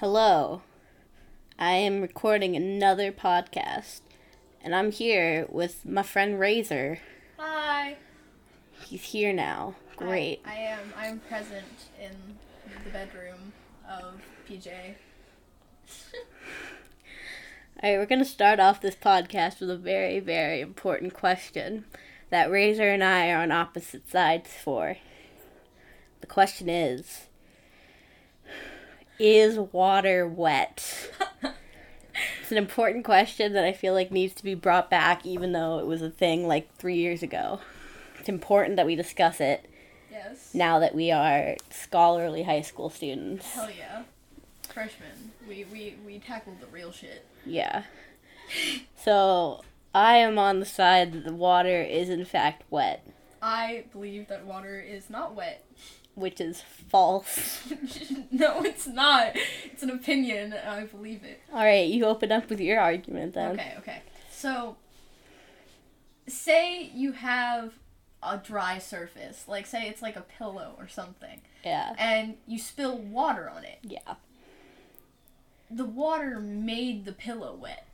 Hello. I am recording another podcast, and I'm here with my friend Razor. Hi. He's here now. Great. I, I am. I am present in the bedroom of PJ. Alright, we're going to start off this podcast with a very, very important question that Razor and I are on opposite sides for. The question is Is water wet? it's an important question that I feel like needs to be brought back, even though it was a thing like three years ago. It's important that we discuss it Yes. now that we are scholarly high school students. Hell yeah. Freshmen. We, we, we tackled the real shit. Yeah. So I am on the side that the water is in fact wet, I believe that water is not wet. Which is false. no, it's not. It's an opinion, and I believe it. All right, you open up with your argument then. Okay, okay. So, say you have a dry surface, like say it's like a pillow or something, Yeah. and you spill water on it. Yeah. The water made the pillow wet.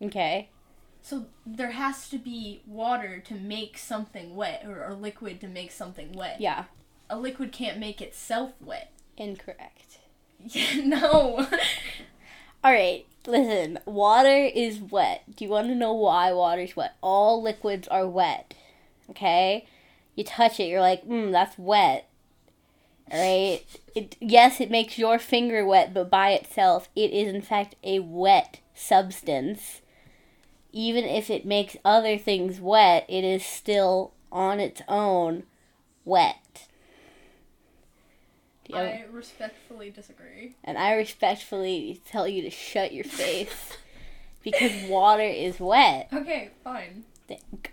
Okay. So there has to be water to make something wet, or, or liquid to make something wet. Yeah. A liquid can't make itself wet. Incorrect. Yeah, no. All right. Listen, water is wet. Do you want to know why water's wet? All liquids are wet. Okay? You touch it, you're like, "Hmm, that's wet." All right? It yes, it makes your finger wet, but by itself, it is in fact a wet substance. Even if it makes other things wet, it is still on its own wet. Have- I respectfully disagree. and I respectfully tell you to shut your face because water is wet. Okay, fine.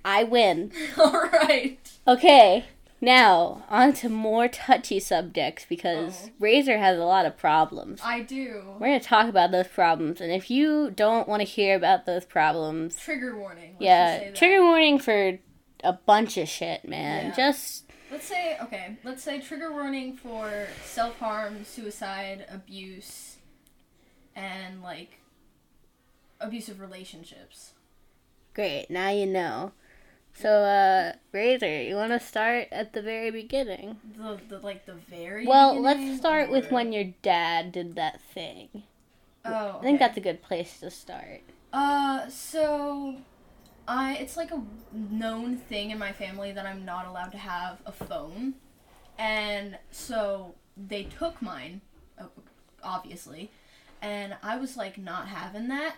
I win. Alright. Okay, now on to more touchy subjects because Oh. Razor has a lot of problems. I do. We're going to talk about those problems, and if you don't want to hear about those problems, Trigger warning. Yeah, that. trigger warning for a bunch of shit, man. Yeah. Just Let's say, okay, let's say trigger warning for self harm, suicide, abuse, and like abusive relationships. great. Now you know. So, uh, Razor, you want to start at the very beginning? The, the like the very Well, beginning, let's start with when your dad did that thing. Oh, I think that's a good place to start. Uh, so I it's like a known thing in my family that I'm not allowed to have a phone. And so they took mine, obviously, and I was like not having that.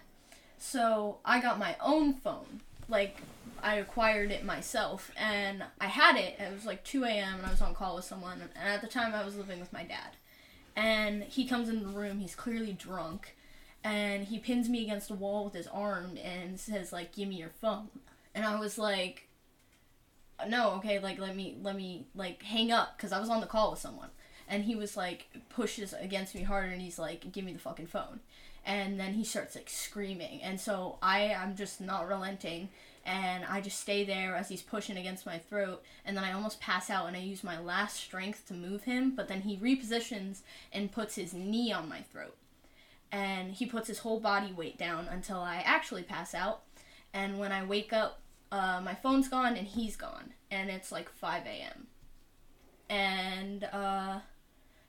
So I got my own phone. Like I acquired it myself and I had it. It was like 2 a.m. and I was on call with someone and at the time I was living with my dad. And he comes in the room, he's clearly drunk and he pins me against a wall with his arm and says like give me your phone. And i was like no okay like let me let me like hang up because i was on the call with someone. And he was like pushes against me harder and he's like give me the fucking phone. And then he starts like screaming. And so i i'm just not relenting and i just stay there as he's pushing against my throat. And then i almost pass out and i use my last strength to move him but then he repositions and puts his knee on my throat and he puts his whole body weight down until I actually pass out. And when I wake up, uh, my phone's gone and he's gone, and it's like 5 a.m. And uh,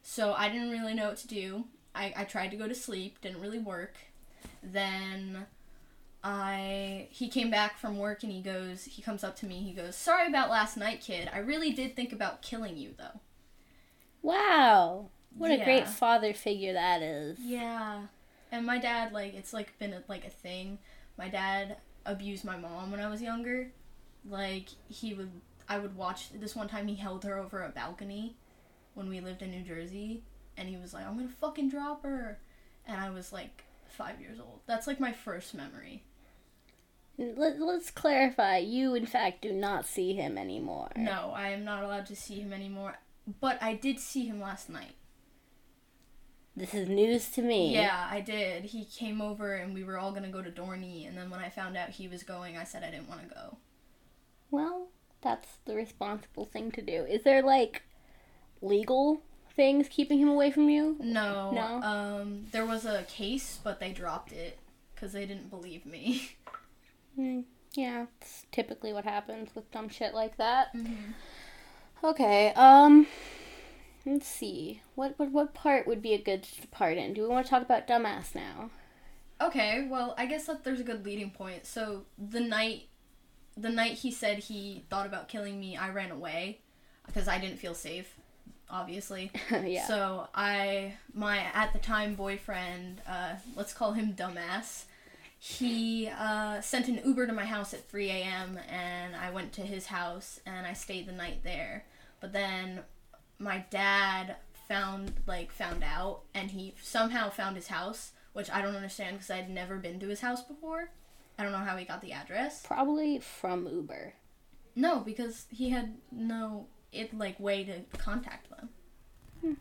so I didn't really know what to do. I, I tried to go to sleep, didn't really work. Then I he came back from work and he goes he comes up to me he goes sorry about last night kid I really did think about killing you though a Yeah. great father figure that is. Yeah. And my dad, like, it's like been a, like a thing. My dad abused my mom when I was younger. Like, he would, I would watch, this one time he held her over a balcony when we lived in New Jersey. And he was like, I'm gonna fucking drop her. And I was like five years old. That's like my first memory. Let, let's clarify. You, in fact, do not see him anymore. No, I am not allowed to see him anymore. But I did see him last night. This is news to me. Yeah, I did. He came over and we were all gonna go to Dorney, and then when I found out he was going, I said I didn't want to go. Well, that's the responsible thing to do. Is there, like, legal things keeping him away from you? No. No? Um, there was a case, but they dropped it because they didn't believe me. Hmm, yeah, it's typically what happens with dumb shit like that. Mm-hmm. Okay, um, let's see. What, what what part would be a good part in? Do we want to talk about dumbass now? Okay, well, I guess that there's a good leading point. So the night, the night he said he thought about killing me, I ran away because I didn't feel safe. Obviously. yeah. So I, my at the time boyfriend, uh, let's call him dumbass. He uh, sent an Uber to my house at 3 a.m. and I went to his house and I stayed the night there. But then my dad found like found out and he somehow found his house, which I don't understand because I'd never been to his house before. I don't know how he got the address. Probably from Uber. No, because he had no it like way to contact them. Hmm.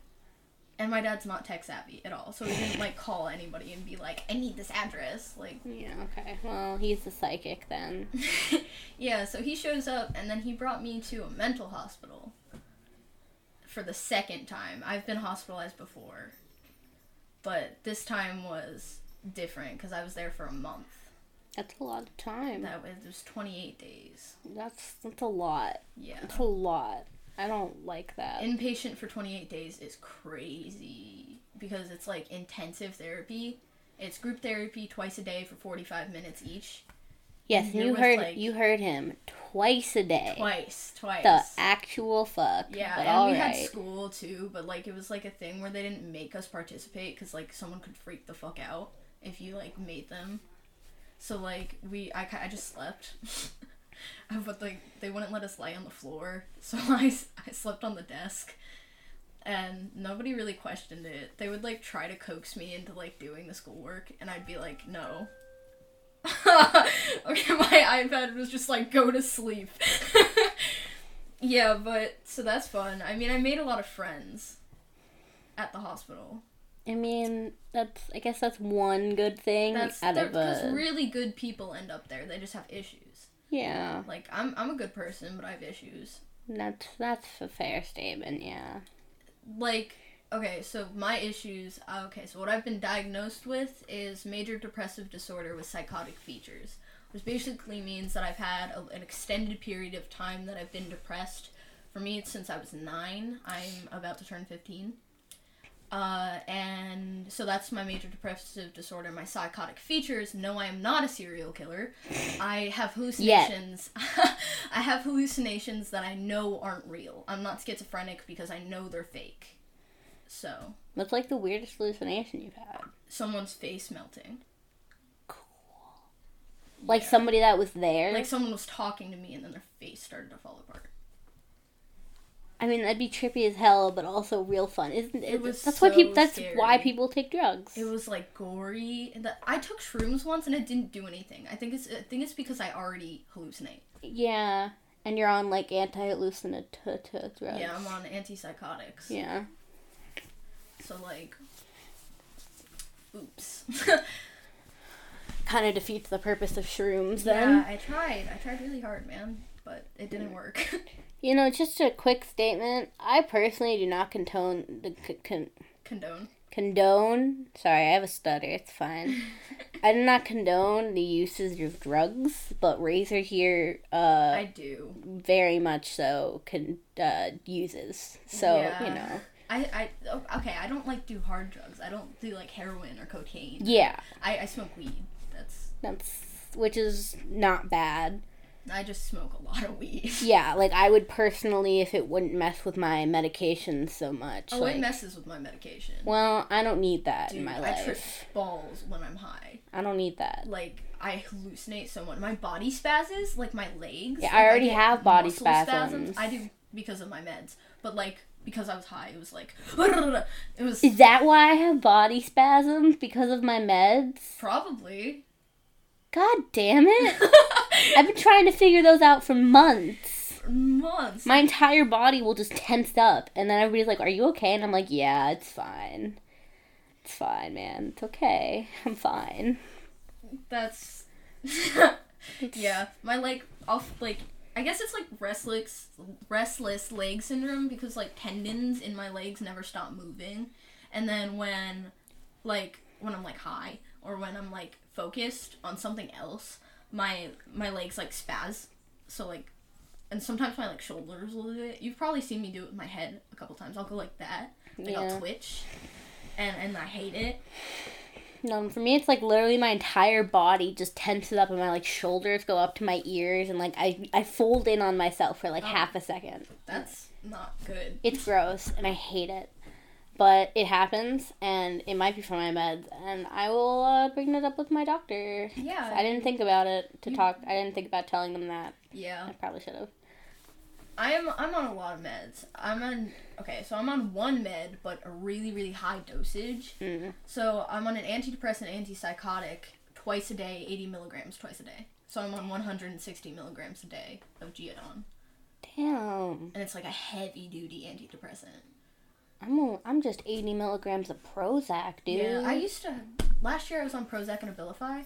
And my dad's not tech savvy at all, so he didn't like call anybody and be like, "I need this address." Like, Yeah, okay. Well, he's a psychic then. yeah. So he shows up, and then he brought me to a mental hospital for the second time. I've been hospitalized before, but this time was different because I was there for a month. That's a lot of time. That was, it was 28 days. That's that's a lot. Yeah. That's a lot. I don't like that. Inpatient for 28 days is crazy because it's like intensive therapy. It's group therapy twice a day for 45 minutes each. Yes, and and there you was, heard like- you heard him twice a day. Twice, twice. The actual fuck. yeah, but and we right. had school too, but like it was like a thing where they didn't make us participate because like someone could freak the fuck out if you like made them. So like we, I, I just slept. but like they wouldn't let us lay on the floor, so I, I slept on the desk. And nobody really questioned it. They would like try to coax me into like doing the schoolwork, and I'd be like, no. okay, my iPad was just like, go to sleep. yeah, but so that's fun. I mean, I made a lot of friends at the hospital. I mean, that's I guess that's one good thing That's out of because a really good people end up there. They just have issues. yeah. Like I'm, I'm a good person, but I have issues. That's that's a fair statement. Yeah. like okay so my issues uh, okay so what i've been diagnosed with is major depressive disorder with psychotic features which basically means that i've had a, an extended period of time that i've been depressed. For me it's since i was nine. I'm about to turn 15 uh, and so that's my major depressive disorder my psychotic features. No i am not a serial killer. I have hallucinations. I have hallucinations that i know aren't real. I'm not schizophrenic because i know they're fake so, What's like the weirdest hallucination you've had? someone's face melting. Cool. Like Yeah. somebody that was there. Like someone was talking to me and then their face started to fall apart. I mean, that'd be trippy as hell, but also real fun, isn't it? It was that's why people. That's scary. why people take drugs. It was like gory. And that I took shrooms once and it didn't do anything. I think it's I think it's because I already hallucinate. yeah, and you're on like anti-hallucinatory drugs. Yeah, I'm on antipsychotics. Yeah. So like oops. Kind of defeats the purpose of shrooms then. yeah. I tried. I tried really hard, man, but it didn't work. You know, just a quick statement. I personally do not condone the c- con- Condone. condone. Sorry, I have a stutter. It's fine. I do not condone the uses of drugs, but Razor here, uh, I do. very much so con- uh, uses. So Yeah. you know, I, I okay, I don't like do hard drugs. I don't do like heroin or cocaine. yeah, I, I smoke weed. That's that's which is not bad. I just smoke a lot of weed. Yeah, like I would personally, if it wouldn't mess with my medications so much. Oh, like, it messes with my medication. well, I don't need that Dude, in my life. I trip balls when I'm high. I don't need that. Like I hallucinate so much. My body spazzes, like my legs. Yeah, like, I already get have body muscle spasms. I do because of my meds, but like because I was high, it was like it was Is that why I have body spasms because of my meds? probably. God damn it! I've been trying to figure those out for months. months. My entire body will just tense up, and then everybody's like, "Are you okay?" And I'm like, "Yeah, it's fine. It's fine, man. It's okay. I'm fine." That's yeah. My like off like I guess it's like restless restless leg syndrome because like tendons in my legs never stop moving. And then when like when I'm like high or when I'm like focused on something else, my my legs like spaz. So like and sometimes my like shoulders will do it. You've probably seen me do it with my head a couple times. I'll go like that. Like Yeah. I'll twitch. And and I hate it. No, for me, it's like literally my entire body just tenses up, and my like shoulders go up to my ears, and like I I fold in on myself for like Oh. half a second. That's not good. It's gross, and I hate it. But it happens, and it might be from my meds, and I will uh, bring it up with my doctor. Yeah. I didn't think about it to talk. I didn't think about telling them that. Yeah. I probably should have. I am I'm on a lot of meds. I'm on okay, so I'm on one med but a really really high dosage. Mm. So I'm on an antidepressant antipsychotic twice a day, 80 milligrams twice a day. So I'm on 160 milligrams a day of Geodon, Damn, and it's like a heavy duty antidepressant. I'm a, I'm just eighty milligrams of Prozac, dude. Yeah, I used to last year I was on Prozac and Abilify,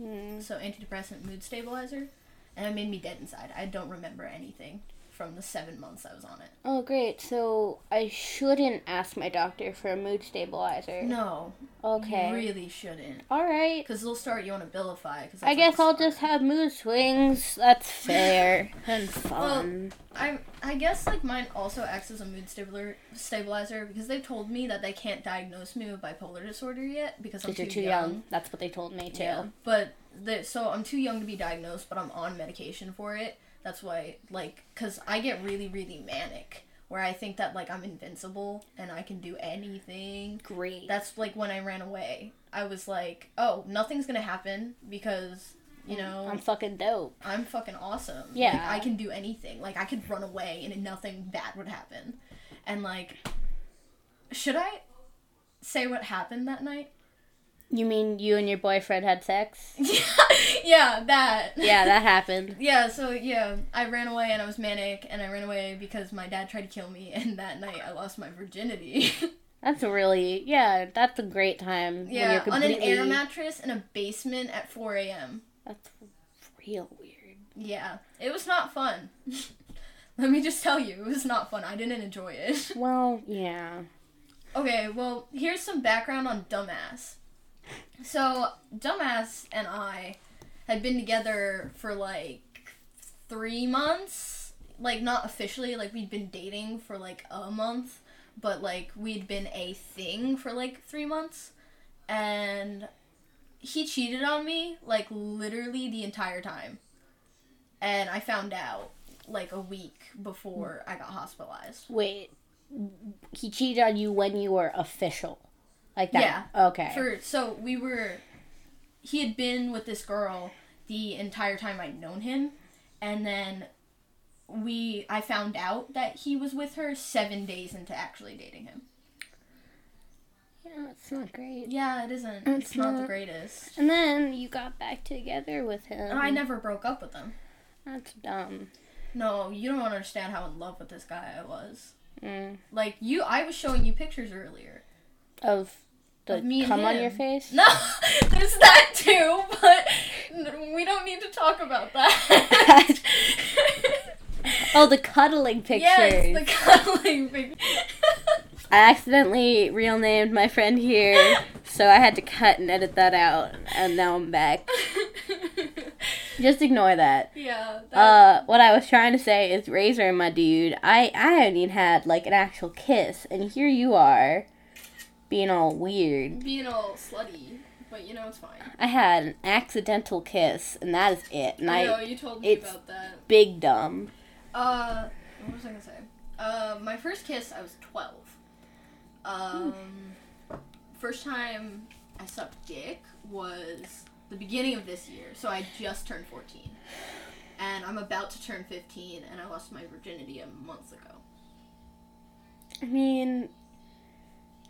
Mm. so antidepressant mood stabilizer, and it made me dead inside. I don't remember anything from the seven months I was on it. Oh, great. So I shouldn't ask my doctor for a mood stabilizer. No, Okay. really shouldn't. All right. Because they'll start you on Abilify. Cause I guess I'll just have mood swings. That's fair and fun. Well, I I guess like mine also acts as a mood stabilizer stabilizer because they've told me that they can't diagnose me with bipolar disorder yet because I'm too, you're too young. young. That's what they told me too. Yeah, but the, so I'm too young to be diagnosed, but I'm on medication for it. That's why like cuz I get really really manic where I think that like I'm invincible and I can do anything. Great. That's like when I ran away. I was like, "Oh, nothing's to happen because, you know, I'm fucking dope. I'm fucking awesome. Yeah. Like, I can do anything. Like, I could run away and nothing bad would happen. And, like, should I say what happened that night? You mean you and your boyfriend had sex? yeah, that. yeah, that happened. Yeah, so, yeah, I ran away and I was manic, and I ran away because my dad tried to kill me, and that night I lost my virginity. That's really yeah. That's a great time. when yeah, you're on an air mattress in a basement at 4 a.m. That's real weird. Yeah, it was not fun. Let me just tell you, it was not fun. I didn't enjoy it. Well, yeah. Okay, well, here's some background on Dumbass. So, Dumbass and I had been together for like three months. Like, not officially, like, we'd been dating for like a month, but like, we'd been a thing for like three months. And he cheated on me, like, literally the entire time. And I found out like a week before I got hospitalized. Wait, he cheated on you when you were official, like that. Yeah. Okay. For so we were, he had been with this girl the entire time I'd known him, and then we I found out that he was with her seven days into actually dating him. yeah, it's not great. Yeah, it isn't. It's It's, not, the greatest. And then you got back together with him. And I never broke up with him. That's dumb. No, you don't understand how in love with this guy I was. Mm. Like you, I was showing you pictures earlier. Of the Of me cum on your face. No, there's that too, but we don't need to talk about that. Oh, the cuddling pictures. Yes, the cuddling picture. I accidentally real named my friend here, so I had to cut and edit that out, and now I'm back. Just ignore that. yeah. That, Uh, what I was trying to say is, Razor, my dude, I I haven't even had like an actual kiss, and here you are, being all weird. being all slutty, but you know it's fine. I had an accidental kiss, and that is it. And I know I you told me about that. big dumb. Uh, what was I gonna say? Uh, my first kiss, I was twelve. Um, first time I sucked dick was the beginning of this year, so I just turned fourteen, and I'm about to turn fifteen, and I lost my virginity a month ago. I mean,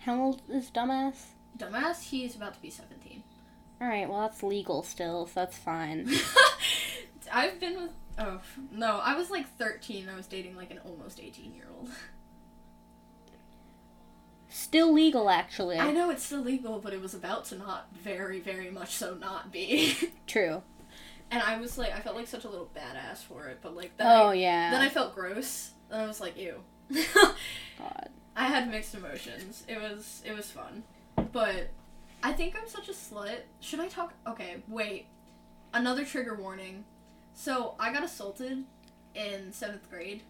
how old is dumbass? Dumbass, he's about to be seventeen. All right, well that's legal still, so that's fine. I've been with. Oh no, I was like thirteen. I was dating like an almost eighteen year old. Still legal, actually. I know it's still legal, but it was about to not very, very much so not be. True. and I was like, I felt like such a little badass for it, but like, then Oh I, yeah. then I felt gross, and I was like, ew. God. I had mixed emotions. It was it was fun, but I think I'm such a slut. Should I talk? Okay, wait. Another trigger warning. So I got assaulted in seventh grade,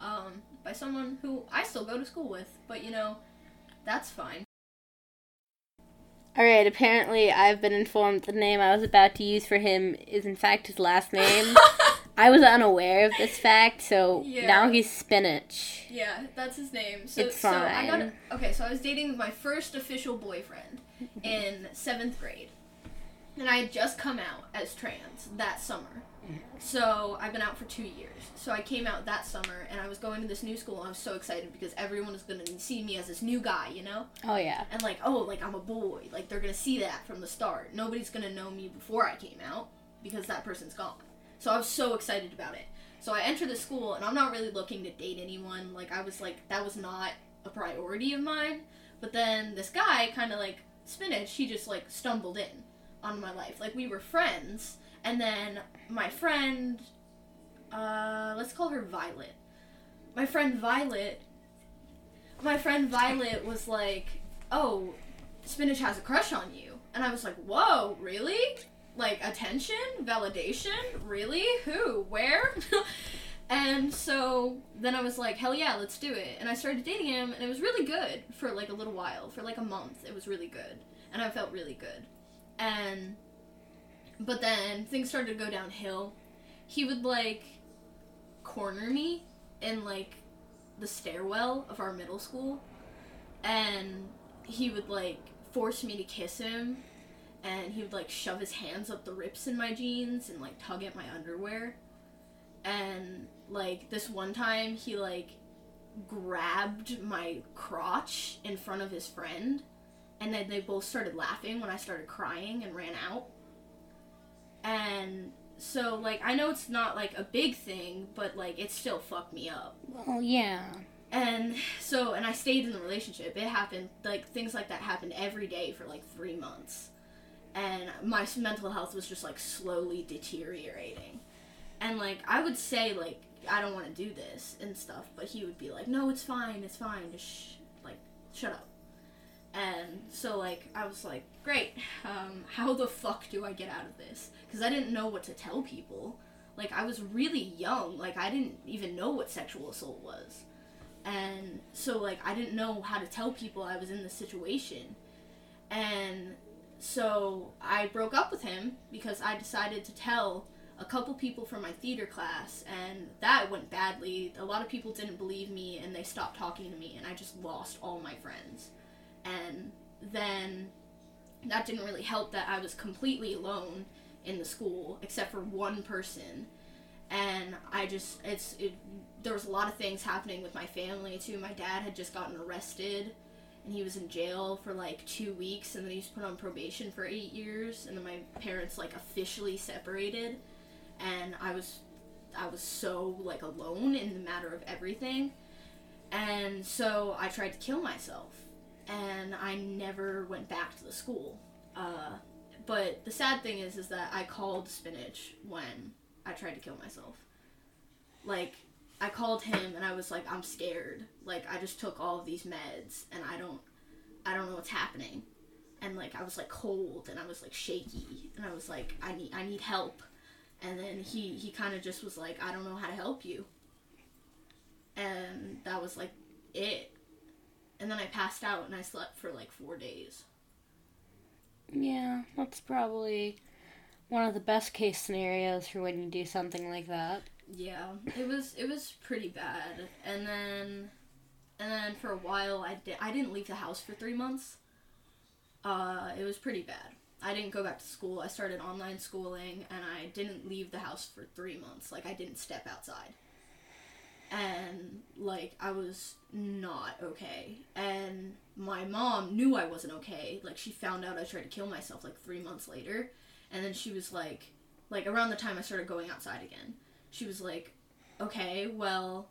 um, by someone who I still go to school with, but you know, that's fine. All right. Apparently, I've been informed the name I was about to use for him is in fact his last name. I was unaware of this fact, so Yeah. now he's spinach. Yeah, that's his name. So, It's so I got fine. okay. So I was dating my first official boyfriend in seventh grade, and I had just come out as trans that summer. So I've been out for two years. So I came out that summer, and I was going to this new school. And I was so excited because everyone was gonna see me as this new guy, you know, Oh yeah. and like, oh, like I'm a boy. Like they're gonna see that from the start. Nobody's gonna know me before I came out because that person's gone. So I was so excited about it. So I enter the school and I'm not really looking to date anyone. Like I was like that was not a priority of mine. But then this guy kind of like spinach, he just like stumbled in on my life. Like we were friends and then my friend uh let's call her Violet. My friend Violet my friend Violet was like, "Oh, Spinach has a crush on you." And I was like, "Whoa, really?" Like attention, validation, really? Who? Where? and so then I was like, hell yeah, let's do it. And I started dating him, and it was really good for like a little while, for like a month. It was really good, and I felt really good. And but then things started to go downhill. He would like corner me in like the stairwell of our middle school, and he would like force me to kiss him and he would like shove his hands up the rips in my jeans and like tug at my underwear. And like this one time he like grabbed my crotch in front of his friend and then they both started laughing when I started crying and ran out. And so like I know it's not like a big thing, but like it still fucked me up. Well, yeah. And so, and I stayed in the relationship. It happened, like, things like that happened every day for like three months. And my mental health was just like slowly deteriorating. And like, I would say, like, I don't want to do this and stuff, but he would be like, no, it's fine, it's fine, just sh- like, shut up. And so, like, I was like, great, um, how the fuck do I get out of this? Because I didn't know what to tell people. Like, I was really young, like, I didn't even know what sexual assault was and so like I didn't know how to tell people I was in this situation. And so I broke up with him because I decided to tell a couple people from my theater class and that went badly. A lot of people didn't believe me and they stopped talking to me and I just lost all my friends. And then that didn't really help that I was completely alone in the school except for one person and I just it's it there was a lot of things happening with my family too. My dad had just gotten arrested and he was in jail for like 2 weeks and then he was put on probation for 8 years and then my parents like officially separated and I was I was so like alone in the matter of everything. And so I tried to kill myself and I never went back to the school. Uh, but the sad thing is is that I called Spinach when I tried to kill myself. Like I called him and I was like I'm scared. Like I just took all of these meds and I don't I don't know what's happening. And like I was like cold and I was like shaky and I was like I need I need help. And then he he kind of just was like I don't know how to help you. And that was like it. And then I passed out and I slept for like 4 days. Yeah, that's probably one of the best case scenarios for when you do something like that. Yeah, it was it was pretty bad. And then and then for a while I did I didn't leave the house for 3 months. Uh it was pretty bad. I didn't go back to school. I started online schooling and I didn't leave the house for 3 months. Like I didn't step outside. And like I was not okay. And my mom knew I wasn't okay. Like she found out I tried to kill myself like 3 months later. And then she was like like around the time I started going outside again she was like, okay, well,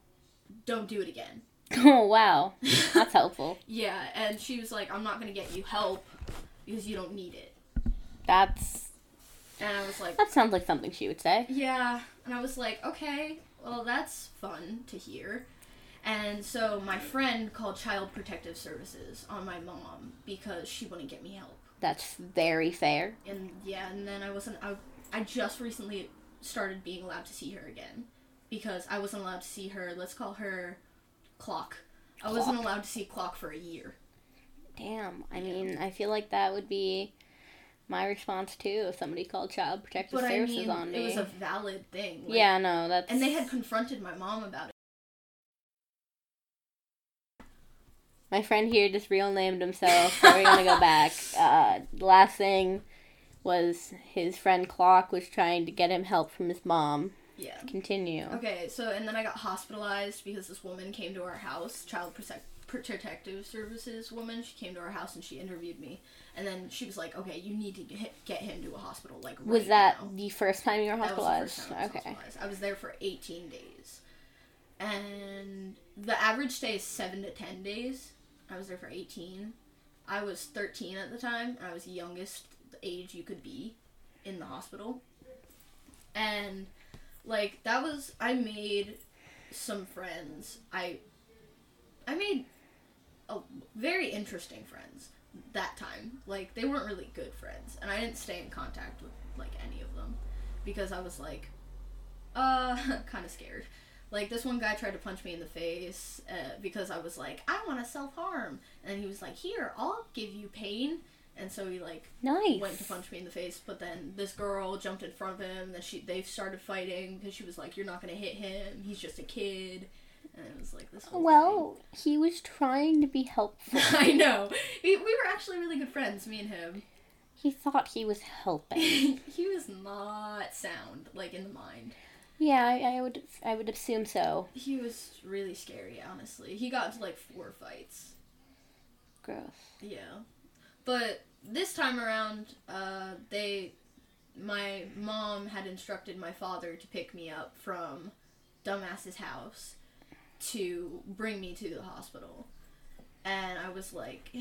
don't do it again. Oh wow, that's helpful. Yeah, and she was like, I'm not gonna get you help because you don't need it. That's And I was like, That sounds like something she would say. yeah. And I was like, okay, well, that's fun to hear. And so my friend called Child Protective Services on my mom because she wouldn't get me help. That's very fair. And yeah, and then I wasn't, I, I just recently started being allowed to see her again because I wasn't allowed to see her, let's call her Clock. I wasn't allowed to see Clock for a year. Damn. I mean, I feel like that would be my response too if somebody called Child Protective But I Services mean, on me. it was a valid thing. like- yeah, no, that's. And they had confronted my mom about it. My friend here just real named himself. So we're gonna go back. Uh, last thing was his friend Clock was trying to get him help from his mom. Yeah. Continue. Okay, so and then I got hospitalized because this woman came to our house, child protect protective services woman. She came to our house and she interviewed me, and then she was like, "Okay, you need to get, get him to a hospital like right Was that now." the first time you were That was the hospitalized? first time I was okay. hospitalized. I was there for 18 days, and the average stay is seven to 10 days. I was there for 18. I was 13 at the time. I was the age you could be in the hospital, and like that was I made some friends. I I made a very interesting friends that time. Like they weren't really good friends, and I didn't stay in contact with like any of them because I was like, uh, kind of scared. Like this one guy tried to punch me in the face uh, because I was like, I want to self harm, and he was like, Here, I'll give you pain. And so he like Nice. went to punch me in the face, but then this girl jumped in front of him. Then she they started fighting because she was like, "You're not gonna hit him. He's just a kid." And it was like this. Whole Well, he was trying to be helpful. I know. We, we were actually really good friends, me and him. He thought he was helping. he was not sound, like in the mind. yeah, I, I would. I would assume so. He was really scary, honestly. He got into like four fights. Gross. Yeah. But this time around, uh, they, my mom had instructed my father to pick me up from dumbass's house to bring me to the hospital. And I was like,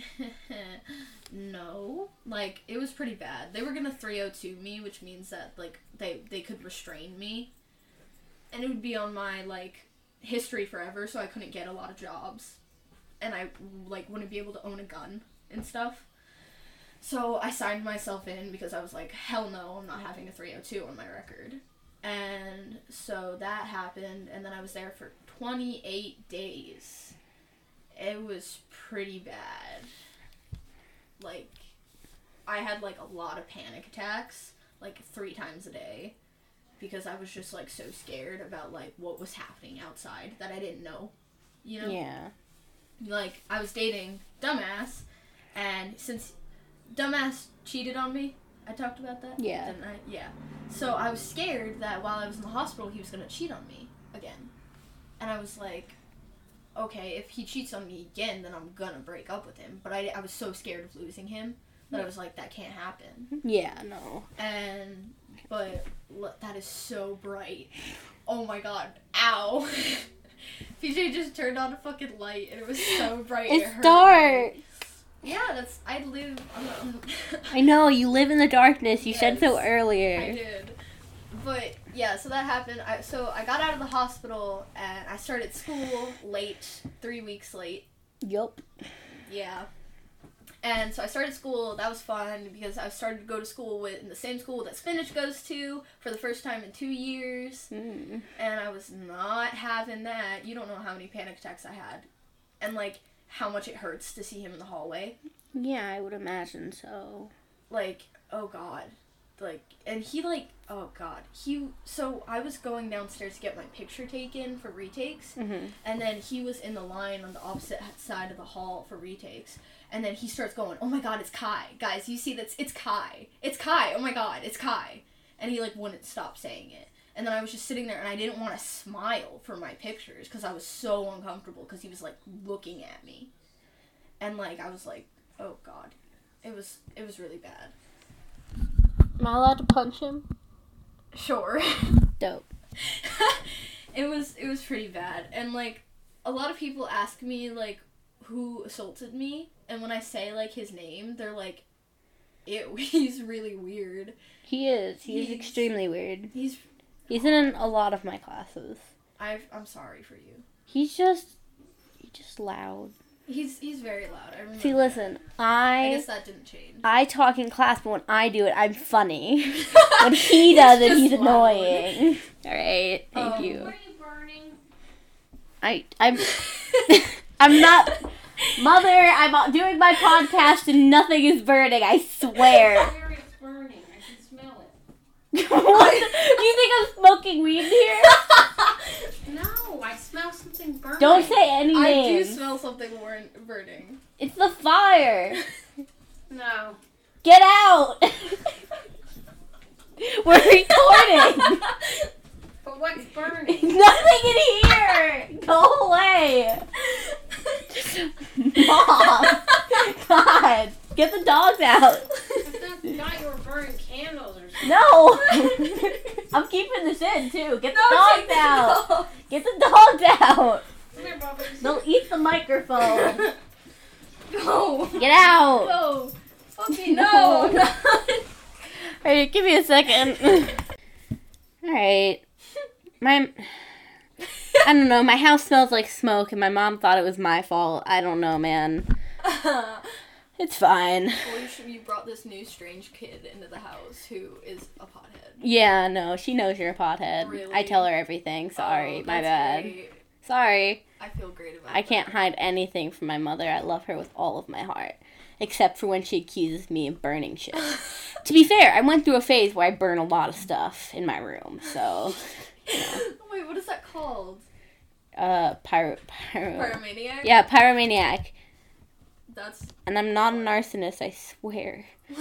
no. Like, it was pretty bad. They were gonna 302 me, which means that, like, they, they could restrain me. And it would be on my, like, history forever, so I couldn't get a lot of jobs. And I, like, wouldn't be able to own a gun and stuff. So I signed myself in because I was like, hell no, I'm not having a 302 on my record. And so that happened, and then I was there for 28 days. It was pretty bad. Like, I had like a lot of panic attacks, like three times a day, because I was just like so scared about like what was happening outside that I didn't know. You know? Yeah. like I was dating dumbass, and since dumbass cheated on me, I talked about that. Yeah. Didn't I? Yeah. So I was scared that while I was in the hospital, he was gonna cheat on me again, and I was like, okay, if he cheats on me again, then I'm gonna break up with him. But I, I was so scared of losing him that I was like, that can't happen. Yeah. No. And but look, that is so bright. Oh my god! Ow! PJ just turned on a fucking light and it was so bright. it It's hurt dark. me. Yeah, that's I live. I'm, I'm, know you live in the darkness. You said so earlier. I did. But yeah, so that happened. I, so I got out of the hospital and I started school late, three weeks late. Yup. Yeah. And so I started school. That was fun because I started to go to school with in the same school that Spinach goes to for the first time in two years. Mm. And I was not having that. You don't know how many panic attacks I had, and like how much it hurts to see him in the hallway. Yeah, I would imagine so. Like oh god, like and he like oh god he. So I was going downstairs to get my picture taken for retakes. Mm-hmm. And then he was in the line on the opposite side of the hall for retakes. And then he starts going, "Oh my God, it's Kai, guys! You see that's it's Kai, it's Kai! Oh my God, it's Kai!" And he like wouldn't stop saying it. And then I was just sitting there, and I didn't want to smile for my pictures because I was so uncomfortable because he was like looking at me, and like I was like, "Oh God," it was it was really bad. Am I allowed to punch him? Sure. Dope. it was it was pretty bad and like a lot of people ask me like who assaulted me and when i say like his name they're like it, he's really weird. He is. He is He's- extremely weird. He's He's in a lot of my classes. I I'm sorry for you. He's just he's just loud. He's he's very loud. I. See, listen, I I guess that didn't change. I talk in class, but when I do it, I'm funny. when he does it, he's loud. annoying. All right, thank Um, you. Are you burning? I I'm I'm not. Mother, I'm doing my podcast and nothing is burning. I swear. Where it's burning. I can smell it. What? You think I'm smoking weed here? No, I smell something burning. Don't say any I do smell something burning. It's the fire. No. Get out. We're recording. But what's burning? Nothing in here. Go away. Mom. God. Get the dogs out. I thought, thought you were burning candles or something. No. I'm keeping this in too. Get the No, dogs take the out. dog. Get the dogs out. Come here, Bubbles. They'll eat the microphone. No. Get out. No. Fucking No. no. Alright, give me a second. Alright. My I don't know, my house smells like smoke and my mom thought it was my fault. I don't know, man. It's fine. well, you, should, you brought this new strange kid into the house who is a pothead. Yeah, no, she knows you're a pothead. Really? I tell her everything. Sorry, Oh, my bad. great. Sorry. I feel great about it. I can't hide anything from my mother. I love her with all of my heart. Except for when she accuses me of burning shit. to be fair, I went through a phase where I burn a lot of stuff in my room. So, Wait, what is that called? uh, pyro, pyro. Pyromaniac? Yeah, pyromaniac. That's. And I'm not a narcissist, I swear.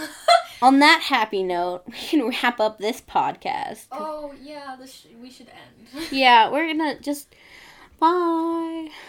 On that happy note, we can wrap up this podcast. oh, yeah, this sh- we should end. Yeah, we're gonna just. Bye.